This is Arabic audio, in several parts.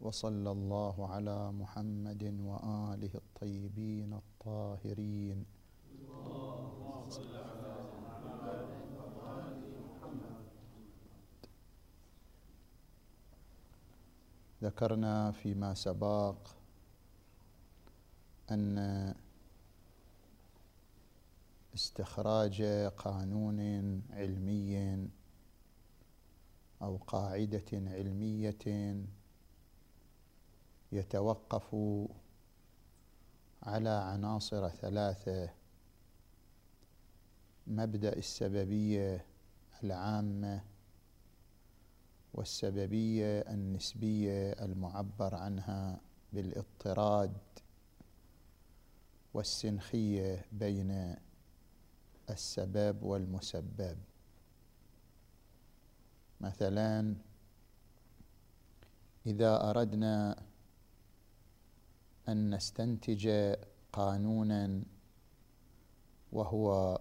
وصلى الله على محمد وآله الطيبين الطاهرين. ذكرنا فيما سبق أن استخراج قانون علمي أو قاعدة علمية يتوقف على عناصر ثلاثة. مبدأ السببية العامة والسببية النسبية المعبر عنها بالاضطراد والسنخية بين السبب والمسبب. مثلا إذا أردنا أن نستنتج قانونا وهو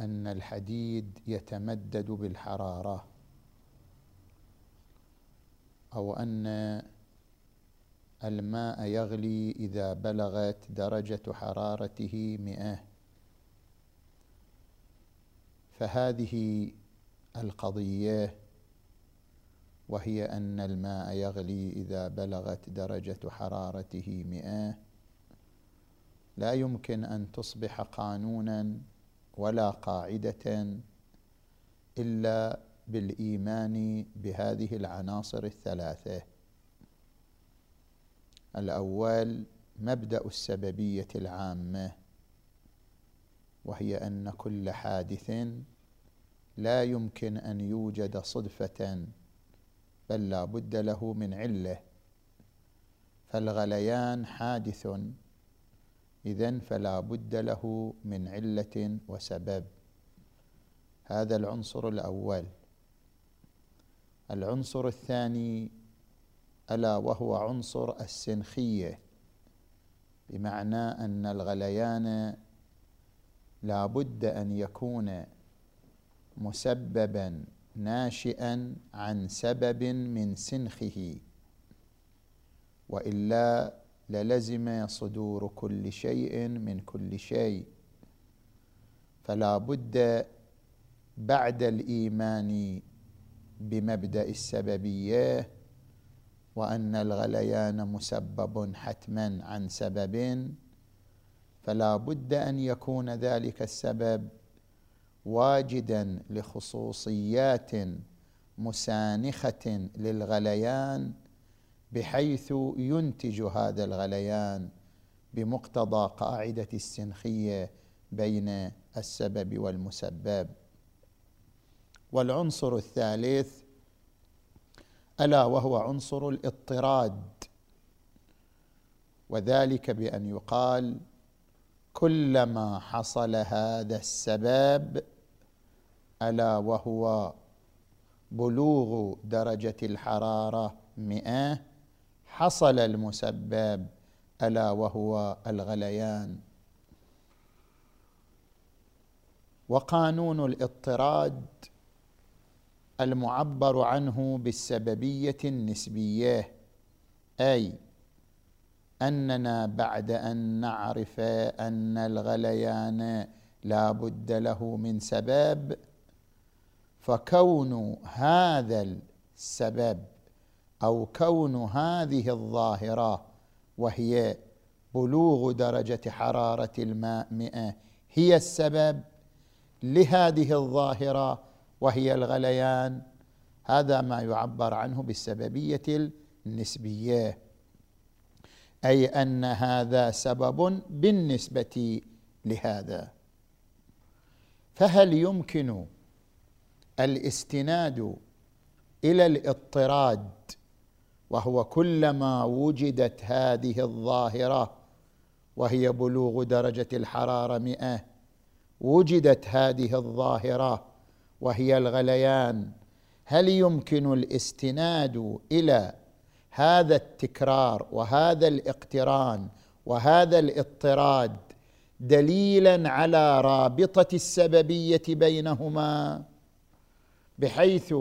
أن الحديد يتمدد بالحرارة أو أن الماء يغلي إذا بلغت درجة حرارته مئة. فهذه القضية وهي أن الماء يغلي إذا بلغت درجة حرارته مئة. لا يمكن أن تصبح قانونا ولا قاعدة إلا بالإيمان بهذه العناصر الثلاثة. الأول مبدأ السببية العامة وهي أن كل حادث لا يمكن أن يوجد صدفة بل لا بد له من علة. فالغليان حادث. إذن فلا بد له من علة وسبب. هذا العنصر الأول. العنصر الثاني ألا وهو عنصر السنخية. بمعنى أن الغليان لا بد أن يكون مسببا ناشئا عن سبب من سنخه وإلا للزم صدور كل شيء من كل شيء. فلا بد بعد الإيمان بمبدأ السببية وأن الغليان مسبب حتما عن سبب. فلا بد أن يكون ذلك السبب واجدا لخصوصيات مسانخة للغليان بحيث ينتج هذا الغليان بمقتضى قاعدة السنخية بين السبب والمسبب. والعنصر الثالث ألا وهو عنصر الاضطراد وذلك بأن يقال كلما حصل هذا السبب ألا وهو بلوغ درجة الحرارة مئة حصل المسبب ألا وهو الغليان. وقانون الاضطراد المعبر عنه بالسببية النسبية أي أننا بعد أن نعرف أن الغليان لا بد له من سبب فكون هذا السبب أو كون هذه الظاهرة وهي بلوغ درجة حرارة الماء مئة هي السبب لهذه الظاهرة وهي الغليان؟ هذا ما يعبر عنه بالسببية النسبية أي أن هذا سبب بالنسبة لهذا. فهل يمكن الاستناد إلى الاضطراد وهو كلما وجدت هذه الظاهرة وهي بلوغ درجة الحرارة مئة وجدت هذه الظاهرة وهي الغليان. هل يمكن الاستناد إلى هذا التكرار وهذا الاقتران وهذا الاضطراد دليلا على رابطة السببية بينهما؟ بحيث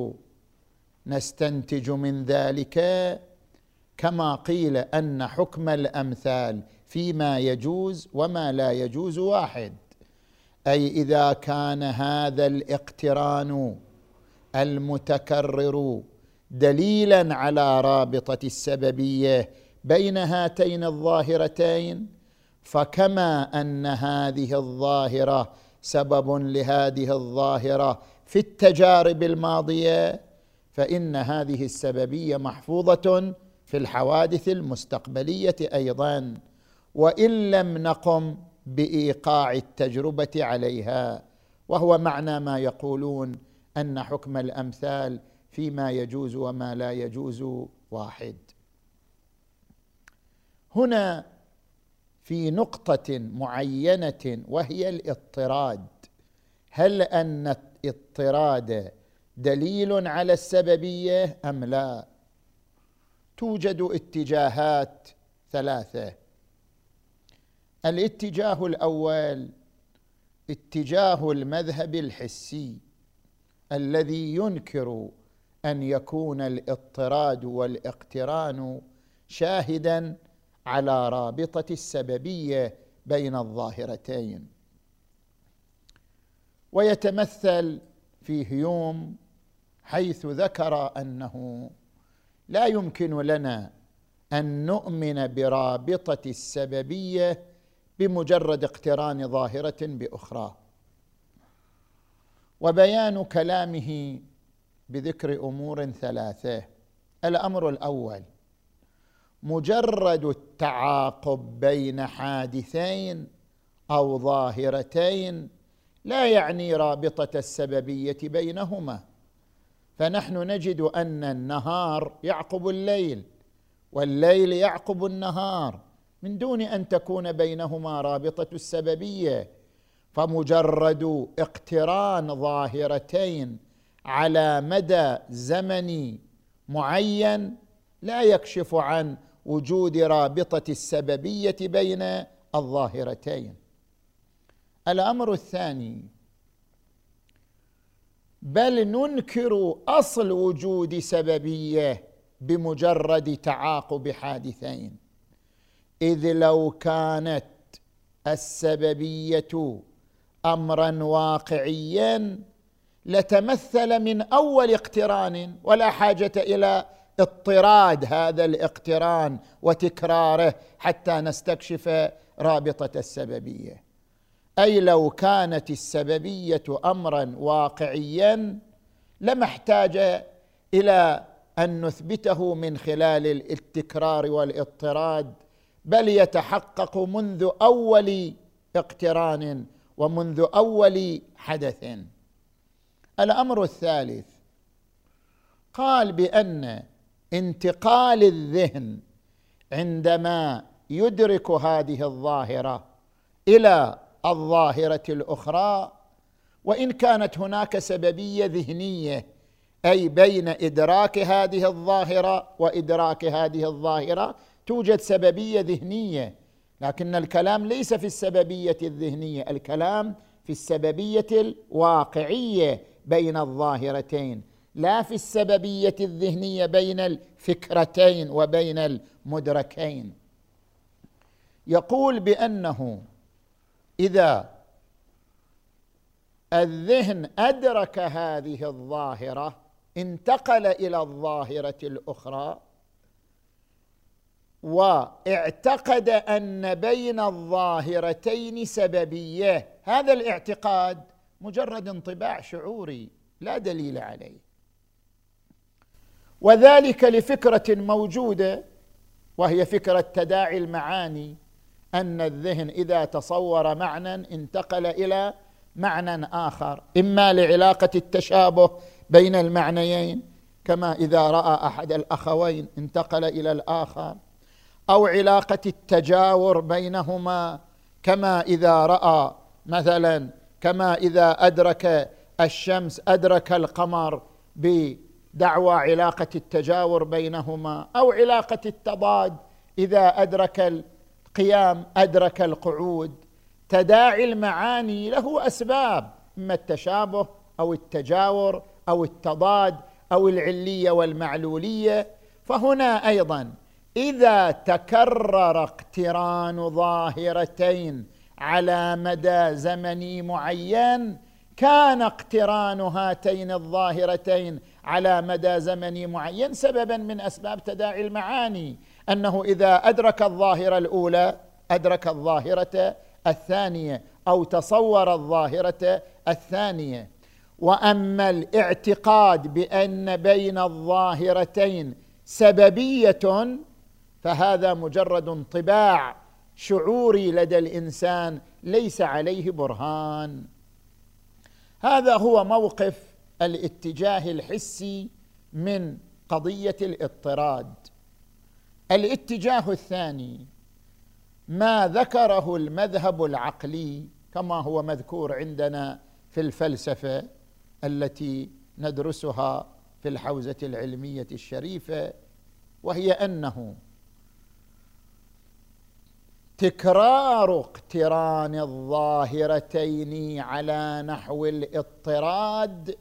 نستنتج من ذلك كما قيل أن حكم الأمثال فيما يجوز وما لا يجوز واحد. أي إذا كان هذا الاقتران المتكرر دليلا على رابطة السببية بين هاتين الظاهرتين فكما أن هذه الظاهرة سبب لهذه الظاهرة في التجارب الماضية فإن هذه السببية محفوظة في الحوادث المستقبلية أيضا وإن لم نقم بإيقاع التجربة عليها. وهو معنى ما يقولون أن حكم الأمثال فيما يجوز وما لا يجوز واحد. هنا في نقطة معينة وهي الاضطراد. هل أن الاضطراد دليل على السببية أم لا؟ توجد اتجاهات ثلاثة. الاتجاه الأول اتجاه المذهب الحسي الذي ينكر أن يكون الاضطراد والاقتران شاهدا على رابطة السببية بين الظاهرتين. ويتمثل في هيوم حيث ذكر أنه لا يمكن لنا أن نؤمن برابطة السببية بمجرد اقتران ظاهرة بأخرى. وبيان كلامه بذكر أمور ثلاثة. الأمر الأول مجرد التعاقب بين حادثين أو ظاهرتين لا يعني رابطة السببية بينهما. فنحن نجد أن النهار يعقب الليل والليل يعقب النهار. من دون أن تكون بينهما رابطة السببية فمجرد اقتران ظاهرتين على مدى زمني معين لا يكشف عن وجود رابطة السببية بين الظاهرتين. الأمر الثاني بل ننكر أصل وجود سببية بمجرد تعاقب حادثين. إذ لو كانت السببية امرا واقعيا لتمثل من أول اقتران ولا حاجة إلى اضطراد هذا الاقتران وتكراره حتى نستكشف رابطة السببية. أي لو كانت السببية امرا واقعيا لما احتاج إلى أن نثبته من خلال التكرار والاضطراد بل يتحقق منذ أول اقتران ومنذ أول حدث. الأمر الثالث قال بأن انتقال الذهن عندما يدرك هذه الظاهرة إلى الظاهرة الأخرى وإن كانت هناك سببية ذهنية أي بين إدراك هذه الظاهرة وإدراك هذه الظاهرة توجد سببية ذهنية. لكن الكلام ليس في السببية الذهنية الكلام في السببية الواقعية بين الظاهرتين لا في السببية الذهنية بين الفكرتين وبين المدركين. يقول بأنه إذا الذهن أدرك هذه الظاهرة انتقل إلى الظاهرة الأخرى واعتقد أن بين الظاهرتين سببية. هذا الاعتقاد مجرد انطباع شعوري لا دليل عليه. وذلك لفكرة موجودة وهي فكرة تداعي المعاني. أن الذهن إذا تصور معنى انتقل إلى معنى آخر. إما لعلاقة التشابه بين المعنيين كما إذا رأى أحد الأخوين انتقل إلى الآخر أو علاقة التجاور بينهما كما إذا رأى مثلا كما إذا أدرك الشمس أدرك القمر بدعوى علاقة التجاور بينهما أو علاقة التضاد إذا أدرك القيام أدرك القعود تداعي المعاني له أسباب إما التشابه أو التجاور أو التضاد أو العلية والمعلولية. فهنا أيضا إذا تكرر اقتران ظاهرتين على مدى زمني معين كان اقتران هاتين الظاهرتين على مدى زمني معين سببا من أسباب تداعي المعاني. أنه إذا أدرك الظاهرة الأولى أدرك الظاهرة الثانية أو تصور الظاهرة الثانية. وأما الاعتقاد بأن بين الظاهرتين سببية فهذا مجرد انطباع شعوري لدى الإنسان ليس عليه برهان. هذا هو موقف الاتجاه الحسي من قضية الاضطراد. الاتجاه الثاني ما ذكره المذهب العقلي كما هو مذكور عندنا في الفلسفة التي ندرسها في الحوزة العلمية الشريفة وهي أنه تكرار اقتران الظاهرتين على نحو الاضطراد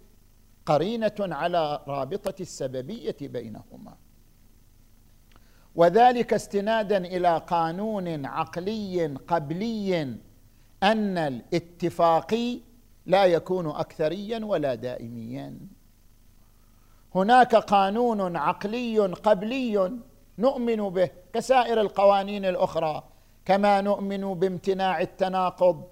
قرينة على رابطة السببية بينهما. وذلك استنادا إلى قانون عقلي قبلي أن الاتفاقي لا يكون أكثريا ولا دائميا. هناك قانون عقلي قبلي نؤمن به كسائر القوانين الأخرى كما نؤمن بامتناع التناقض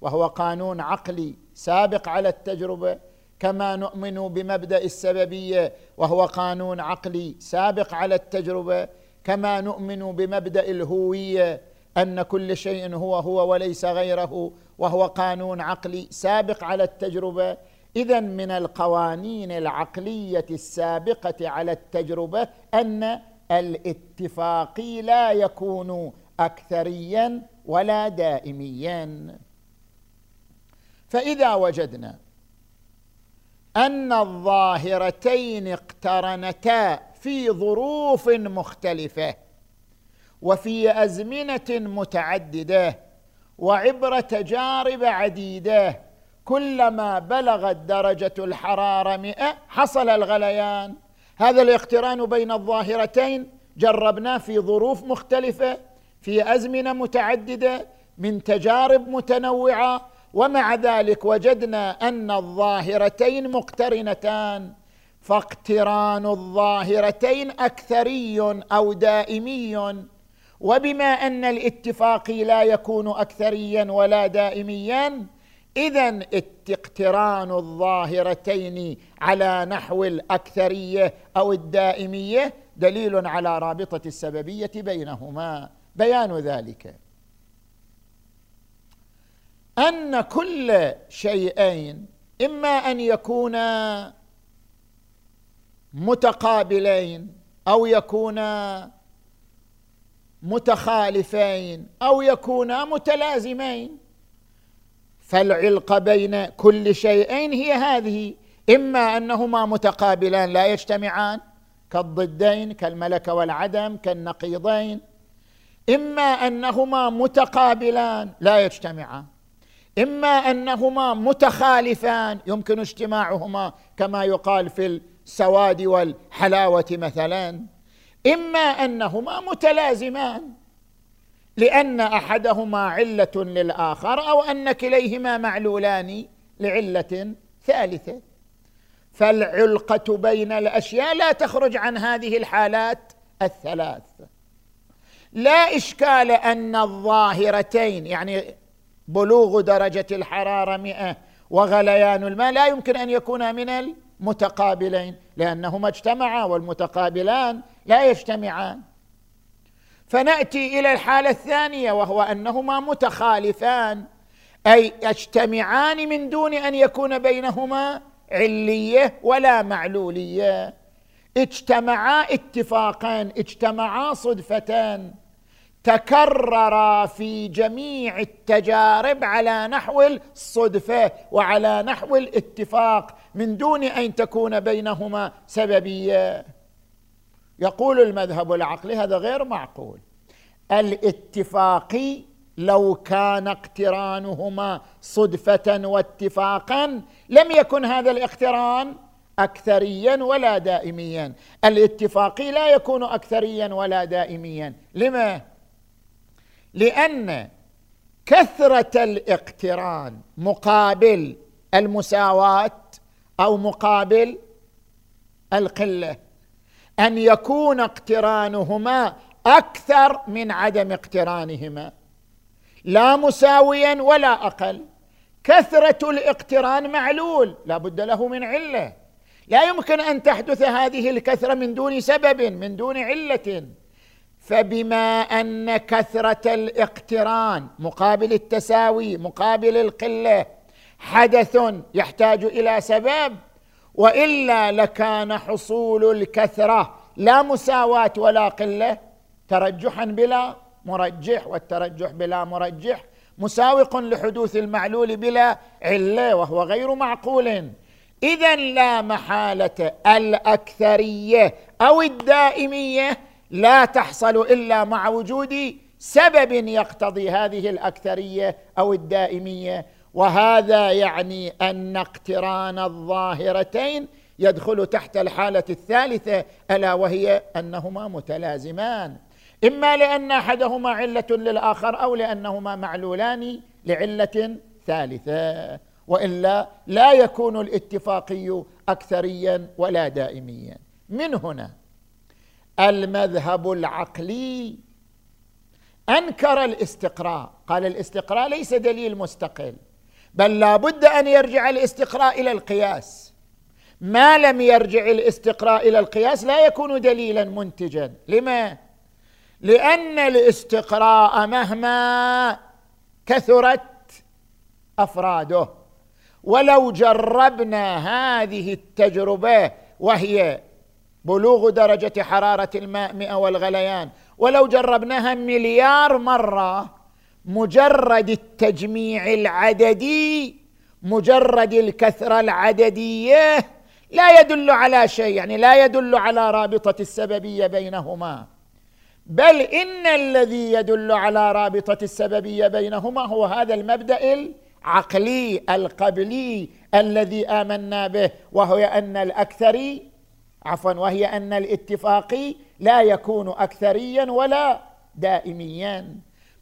وهو قانون عقلي سابق على التجربة كما نؤمن بمبدأ السببية وهو قانون عقلي سابق على التجربة كما نؤمن بمبدأ الهوية أن كل شيء هو هو وليس غيره وهو قانون عقلي سابق على التجربة. اذا من القوانين العقلية السابقة على التجربة أن الاتفاقي لا يكون اكثريا ولا دائميا. فإذا وجدنا أن الظاهرتين اقترنتا في ظروف مختلفة وفي أزمنة متعددة وعبر تجارب عديدة. كلما بلغت درجة الحرارة مئة حصل الغليان. هذا الاقتران بين الظاهرتين. جربناه في ظروف مختلفة في أزمنة متعددة من تجارب متنوعة ومع ذلك وجدنا أن الظاهرتين مقترنتان. فاقتران الظاهرتين أكثري أو دائمي. وبما أن الاتفاقي لا يكون اكثريا ولا دائميا اذا اقتران الظاهرتين على نحو الاكثريه أو الدائميه دليل على رابطة السببية بينهما. بيان ذلك. أن كل شيئين إما أن يكونا متقابلين أو يكونا متخالفين أو يكونا متلازمين. فالعلقه بين كل شيئين هي هذه. إما أنهما متقابلان لا يجتمعان كالضدين كالملكة والعدم كالنقيضين. إما أنهما متقابلان لا يجتمعان. إما أنهما متخالفان يمكن اجتماعهما كما يقال في السواد والحلاوة مثلا إما أنهما متلازمان لأن أحدهما علة للآخر أو أن كليهما معلولان لعلة ثالثة. فالعلقة بين الأشياء لا تخرج عن هذه الحالات الثلاث. لا إشكال أن الظاهرتين يعني بلوغ درجة الحرارة مئة وغليان الماء لا يمكن أن يكونا من المتقابلين لأنهما اجتمعا والمتقابلان لا يجتمعان. فنأتي إلى الحالة الثانية وهو أنهما متخالفان أي يجتمعان من دون أن يكون بينهما علية ولا معلولية. اجتمعا اتفاقا اجتمعا صدفتان. تكرر في جميع التجارب على نحو الصدفه وعلى نحو الاتفاق من دون أن تكون بينهما سببية. يقول المذهب العقلي هذا غير معقول. الاتفاق لو كان اقترانهما صدفة واتفاقا لم يكن هذا الاقتران اكثريا ولا دائميا. الاتفاقي لا يكون اكثريا ولا دائميا. لما؟ لأن كثرة الاقتران مقابل المساواة أو مقابل القلة. أن يكون اقترانهما أكثر من عدم اقترانهما. لا مساويا ولا أقل. كثرة الاقتران معلول لا بد له من علة. لا يمكن أن تحدث هذه الكثرة من دون سبب من دون علة. فبما أن كثرة الاقتران مقابل التساوي مقابل القلة حدث يحتاج إلى سبب وإلا لكان حصول الكثرة لا مساواة ولا قلة ترجحا بلا مرجح والترجح بلا مرجح مساوق لحدوث المعلول بلا علة وهو غير معقول. اذا لا محالة الأكثرية أو الدائمية لا تحصل إلا مع وجود سبب يقتضي هذه الأكثرية أو الدائمية. وهذا يعني أن اقتران الظاهرتين يدخل تحت الحالة الثالثة ألا وهي أنهما متلازمان. إما لأن أحدهما علة للآخر أو لأنهما معلولان لعلة ثالثة. وإلا لا يكون الاتفاقي اكثريا ولا دائميا. من هنا؟ المذهب العقلي. أنكر الاستقراء. قال الاستقراء ليس دليل مستقل بل لا بد أن يرجع الاستقراء إلى القياس. ما لم يرجع الاستقراء إلى القياس لا يكون دليلا منتجا. لما؟ لأن الاستقراء مهما كثرت أفراده. ولو جربنا هذه التجربة وهي بلوغ درجة حرارة الماء مئة والغليان. ولو جربناها مليار مرة مجرد التجميع العددي مجرد الكثره العدديه لا يدل على شيء يعني لا يدل على رابطة السببية بينهما. بل إن الذي يدل على رابطة السببية بينهما هو هذا المبدأ العقلي القبلي الذي آمنا به وهو أن الاكثري عفوا وهي أن الاتفاقي لا يكون اكثريا ولا دائميا.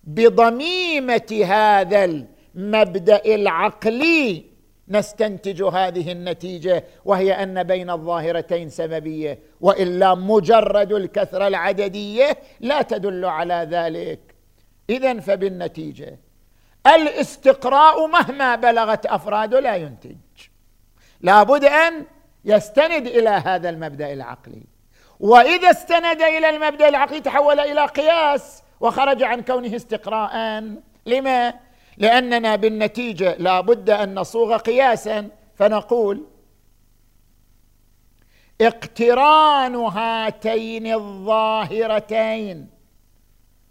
بضميمة هذا المبدأ العقلي نستنتج هذه النتيجة وهي أن بين الظاهرتين سببية وإلا مجرد الكثرة العددية لا تدل على ذلك. اذا فبالنتيجة الاستقراء مهما بلغت افراده لا ينتج. لابد أن يستند إلى هذا المبدأ العقلي. وإذا استند إلى المبدأ العقلي تحول إلى قياس وخرج عن كونه استقراء. لما؟ لأننا بالنتيجة لا بد أن نصوغ قياسا. فنقول اقتران هاتين الظاهرتين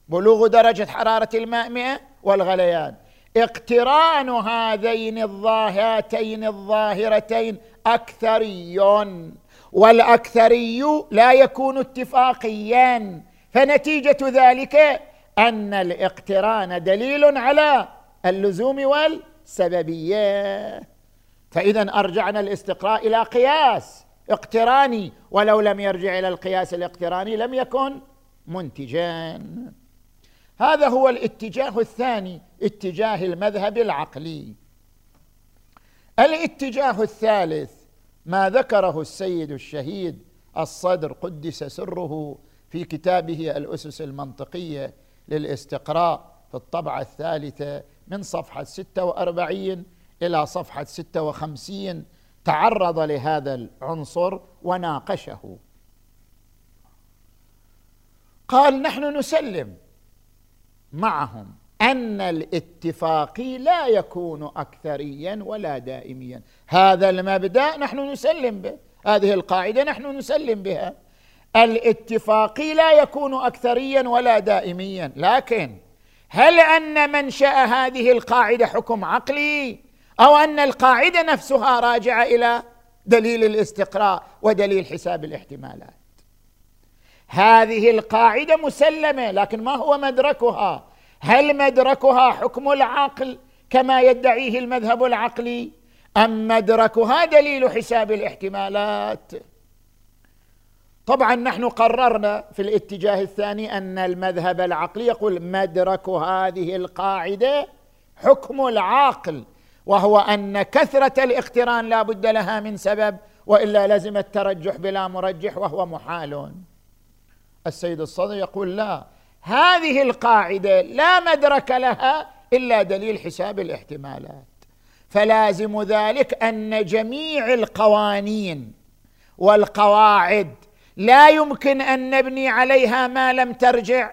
بلوغ درجة حرارة الماء مئة والغليان. اقتران هذين الظاهرتين الظاهرتين اكثري والأكثري لا يكون اتفاقيا. فنتيجة ذلك أن الاقتران دليل على اللزوم والسببية. فاذا أرجعنا الاستقراء إلى قياس اقتراني ولو لم يرجع إلى القياس الاقتراني لم يكن منتجا. هذا هو الاتجاه الثاني اتجاه المذهب العقلي. الاتجاه الثالث ما ذكره السيد الشهيد الصدر قدس سره في كتابه الأسس المنطقية للاستقراء في الطبعة الثالثة من صفحة 46 إلى صفحة 56 تعرض لهذا العنصر وناقشه. قال نحن نسلم معهم أن الاتفاقي لا يكون اكثريا ولا دائميا. هذا المبدأ نحن نسلم به. هذه القاعدة نحن نسلم بها. الاتفاقي لا يكون اكثريا ولا دائميا. لكن هل أن منشا هذه القاعدة حكم عقلي؟ أو أن القاعدة نفسها راجعة إلى دليل الاستقراء ودليل حساب الاحتمالات؟ هذه القاعدة مسلمة لكن ما هو هل مدركها حكم العقل كما يدعيه المذهب العقلي؟ أم مدركها دليل حساب الاحتمالات؟ طبعا نحن قررنا في الاتجاه الثاني أن المذهب العقلي يقول مدرك هذه القاعدة حكم العاقل وهو أن كثرة الاقتران لا بد لها من سبب وإلا لزم الترجح بلا مرجح وهو محال. السيد الصدر يقول لا هذه القاعدة لا مدرك لها إلا دليل حساب الاحتمالات. فلازم ذلك أن جميع القوانين والقواعد لا يمكن أن نبني عليها ما لم ترجع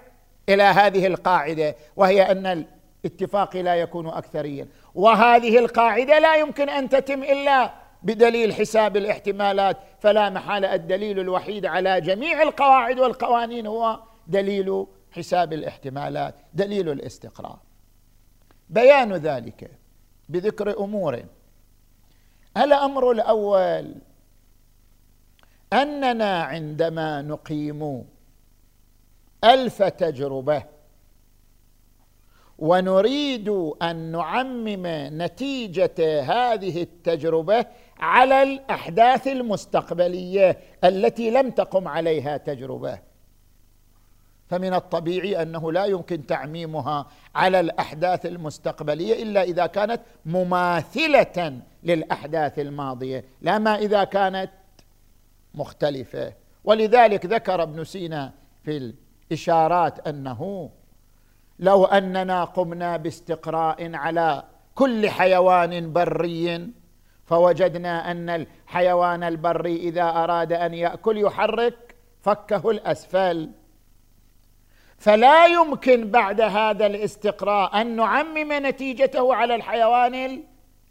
إلى هذه القاعدة وهي أن الاتفاق لا يكون اكثريا. وهذه القاعدة لا يمكن أن تتم إلا بدليل حساب الاحتمالات فلا محالة. الدليل الوحيد على جميع القواعد والقوانين هو دليل حساب الاحتمالات دليل الاستقراء بيان ذلك بذكر أمور. الامر الأول أننا عندما نقيم ألف تجربة ونريد أن نعمم نتيجة هذه التجربة على الأحداث المستقبلية التي لم تقم عليها تجربة. فمن الطبيعي أنه لا يمكن تعميمها على الأحداث المستقبلية إلا إذا كانت مماثلة للأحداث الماضية لا ما إذا كانت مختلفة. ولذلك ذكر ابن سينا في الإشارات أنه لو أننا قمنا باستقراء على كل حيوان بري فوجدنا أن الحيوان البري إذا أراد أن يأكل يحرك فكه الأسفل. فلا يمكن بعد هذا الاستقراء أن نعمم نتيجته على الحيوان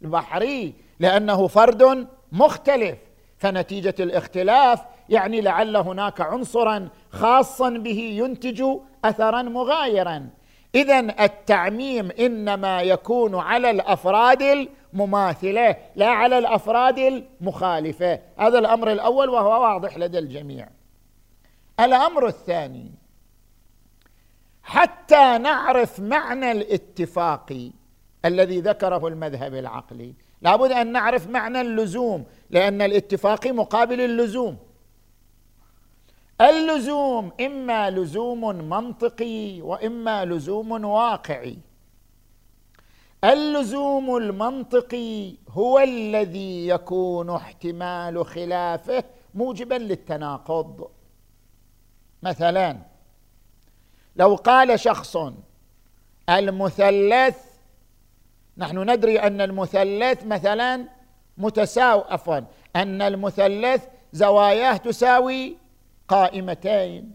البحري لأنه فرد مختلف. فنتيجة الاختلاف يعني لعل هناك عنصرا خاصا به ينتج اثرا مغايرا. اذا التعميم إنما يكون على الأفراد المماثله لا على الأفراد المخالفة. هذا الأمر الأول وهو واضح لدى الجميع. الأمر الثاني حتى نعرف معنى الاتفاق الذي ذكره المذهب العقلي. لابد أن نعرف معنى اللزوم لأن الاتفاق مقابل اللزوم. اللزوم إما لزوم منطقي وإما لزوم واقعي. اللزوم المنطقي هو الذي يكون احتمال خلافه موجبا للتناقض. مثلا لو قال شخص المثلث نحن ندري أن المثلث مثلا متساوي عفوا أن المثلث زواياه تساوي قائمتين.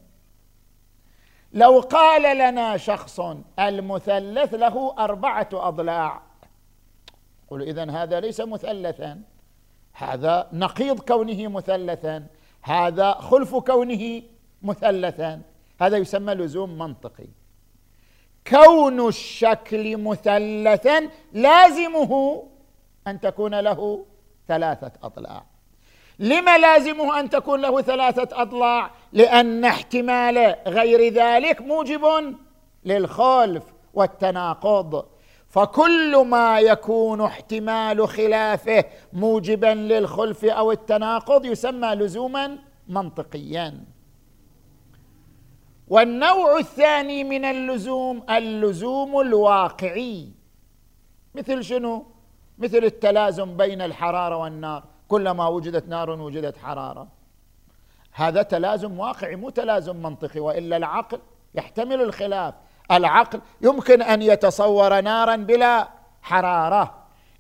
لو قال لنا شخص المثلث له أربعة أضلاع قل اذا هذا ليس مثلثا هذا نقيض كونه مثلثا هذا خلف كونه مثلثا هذا يسمى لزوم منطقي. كون الشكل مثلثا لازمه أن تكون له ثلاثة أضلاع. لما لازمه أن تكون له ثلاثة أضلاع؟ لأن احتمال غير ذلك موجب للخلف والتناقض. فكل ما يكون احتمال خلافه موجبا للخلف أو التناقض يسمى لزوما منطقيا. والنوع الثاني من اللزوم اللزوم الواقعي. مثل شنو؟ مثل التلازم بين الحرارة والنار. كلما وجدت نار وجدت حرارة. هذا تلازم واقعي مو تلازم منطقي وإلا العقل يحتمل الخلاف. العقل يمكن أن يتصور نارا بلا حرارة.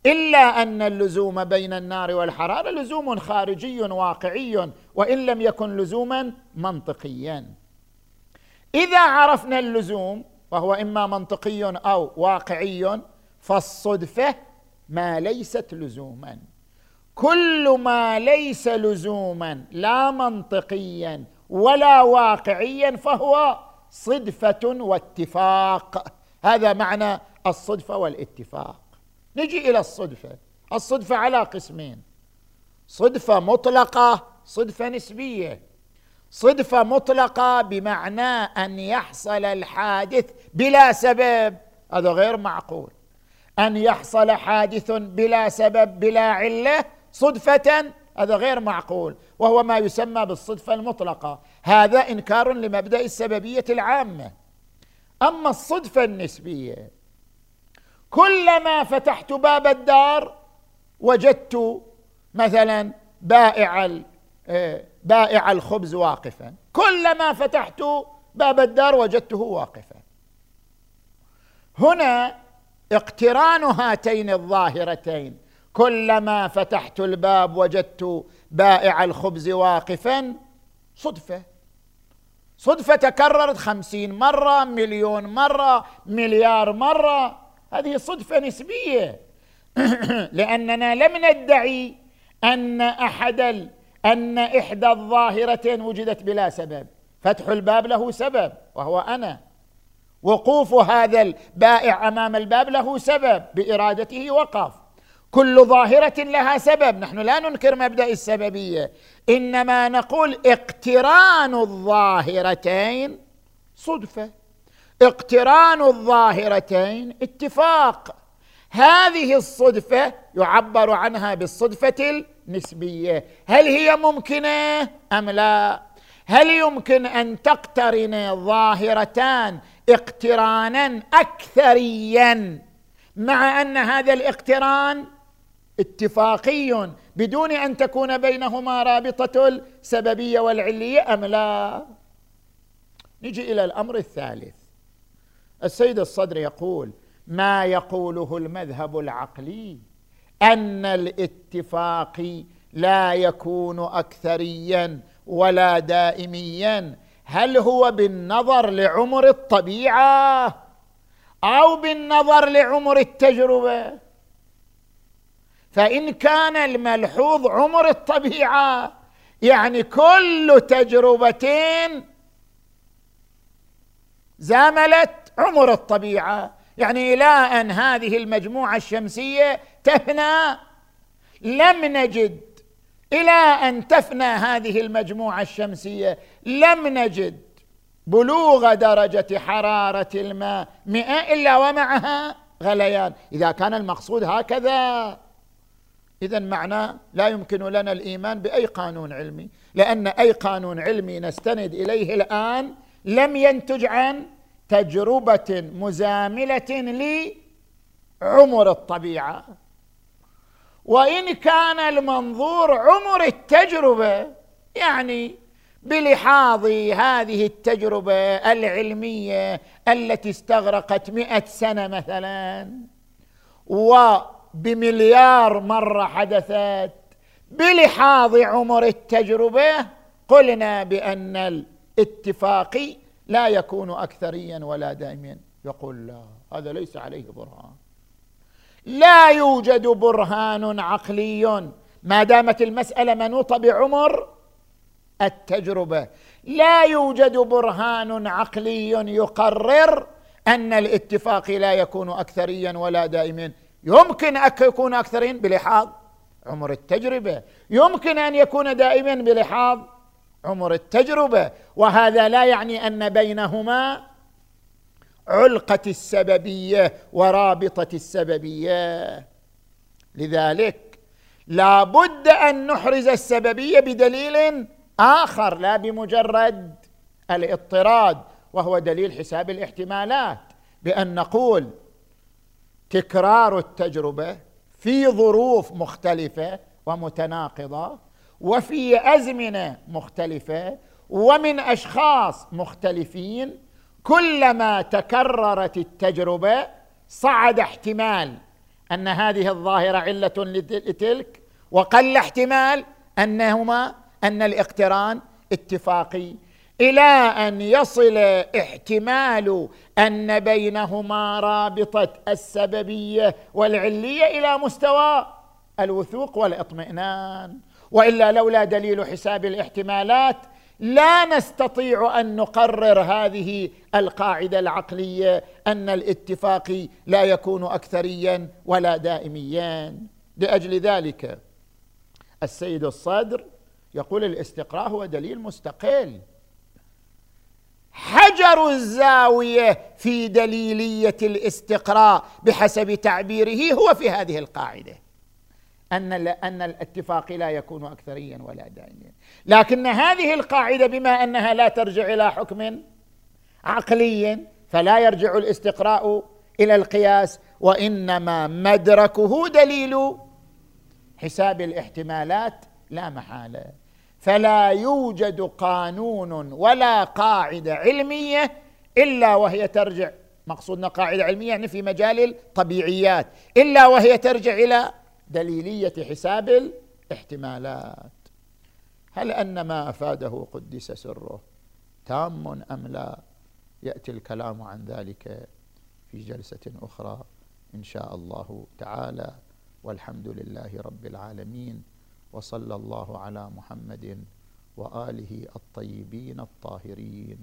إلا أن اللزوم بين النار والحرارة لزوم خارجي واقعي وإن لم يكن لزوما منطقيا. إذا عرفنا اللزوم وهو إما منطقي أو واقعي فالصدفة ما ليست لزوما. كل ما ليس لزوما لا منطقيا ولا واقعيا فهو صدفة واتفاق. هذا معنى الصدفة والاتفاق. نجي إلى الصدفة. الصدفة على قسمين. صدفة مطلقة صدفة نسبية. صدفة مطلقة بمعنى أن يحصل الحادث بلا سبب. هذا غير معقول. أن يحصل حادث بلا سبب بلا علة صدفة هذا غير معقول وهو ما يسمى بالصدفة المطلقة. هذا إنكار لمبدأ السببية العامة. أما الصدفة النسبية كلما فتحت باب الدار وجدت مثلا بائع آه، بائع الخبز واقفا. كلما فتحت باب الدار وجدته واقفا. هنا اقتران هاتين الظاهرتين. كلما فتحت الباب وجدت بائع الخبز واقفا صدفة. صدفة تكررت خمسين مرة مليون مرة مليار مرة. هذه صدفة نسبية. لأننا لم ندعي أن أحد أن إحدى الظاهرتين وجدت بلا سبب. فتح الباب له سبب وهو أنا. وقوف هذا البائع أمام الباب له سبب. بإرادته وقف. كل ظاهرة لها سبب. نحن لا ننكر مبدأ السببية. إنما نقول اقتران الظاهرتين صدفة. اقتران الظاهرتين اتفاق. هذه الصدفة يعبر عنها بالصدفة النسبية. هل هي ممكنة أم لا؟ هل يمكن أن تقترن ظاهرتان اقترانا اكثريا مع أن هذا الاقتران اتفاقي بدون أن تكون بينهما رابطة السببية والعلية أم لا؟ نجي إلى الأمر الثالث. السيد الصدر يقول ما يقوله المذهب العقلي أن الاتفاق لا يكون اكثريا ولا دائميا؟ هل هو بالنظر لعمر الطبيعة أو بالنظر لعمر التجربة؟ فإن كان الملحوظ عمر الطبيعة يعني كل تجربتين زاملت عمر الطبيعة. يعني إلى أن هذه المجموعة الشمسية تفنى لم نجد إلى أن تفنى هذه المجموعة الشمسية لم نجد بلوغ درجة حرارة الماء مئة إلا ومعها غليان. إذا كان المقصود هكذا. اذا معناه لا يمكن لنا الإيمان بأي قانون علمي لأن أي قانون علمي نستند إليه الآن لم ينتج عن تجربة مزاملة لعمر الطبيعة. وإن كان المنظور عمر التجربة يعني بلحاظ هذه التجربة العلمية التي استغرقت مئة سنة مثلا وبمليار مرة حدثت بلحاظ عمر التجربة قلنا بأن الاتفاق لا يكون أكثريا ولا دائميا. يقول لا هذا ليس عليه برهان. لا يوجد برهان عقلي. ما دامت المسألة منوطة بعمر التجربة لا يوجد برهان عقلي يقرر أن الاتفاق لا يكون أكثريا ولا دائما يمكن ان يكون أكثرين بلحاظ عمر التجربة. يمكن أن يكون دائما بلحاظ عمر التجربة. وهذا لا يعني أن بينهما علقة السببية ورابطة السببية. لذلك لا بد أن نحرز السببية بدليل آخر لا بمجرد الاضطراد وهو دليل حساب الاحتمالات بأن نقول تكرار التجربة في ظروف مختلفة ومتناقضة وفي أزمنة مختلفة ومن أشخاص مختلفين كلما تكررت التجربة صعد احتمال أن هذه الظاهرة علة لتلك وقل احتمال أنهما أن الاقتران اتفاقي إلى أن يصل احتمال أن بينهما رابطة السببية والعلية إلى مستوى الوثوق والإطمئنان. وإلا لولا دليل حساب الاحتمالات لا نستطيع أن نقرر هذه القاعدة العقلية أن الاتفاق لا يكون اكثريا ولا دائميا. لأجل ذلك السيد الصدر يقول الاستقراء هو دليل مستقل. حجر الزاوية في دليلية الاستقراء بحسب تعبيره هو في هذه القاعدة. أن أن الاتفاق لا يكون اكثريا ولا دائميا لكن هذه القاعدة بما أنها لا ترجع إلى حكم عقلي فلا يرجع الاستقراء إلى القياس وإنما مدركه دليل حساب الاحتمالات لا محالة. فلا يوجد قانون ولا قاعدة علمية إلا وهي ترجع مقصودنا قاعدة علمية يعني في مجال الطبيعيات إلا وهي ترجع إلى دليلية حساب الاحتمالات. هل أن ما أفاده قدس سره تام أم لا؟ يأتي الكلام عن ذلك في جلسة أخرى إن شاء الله تعالى. والحمد لله رب العالمين. وصلى الله على محمد وآله الطيبين الطاهرين.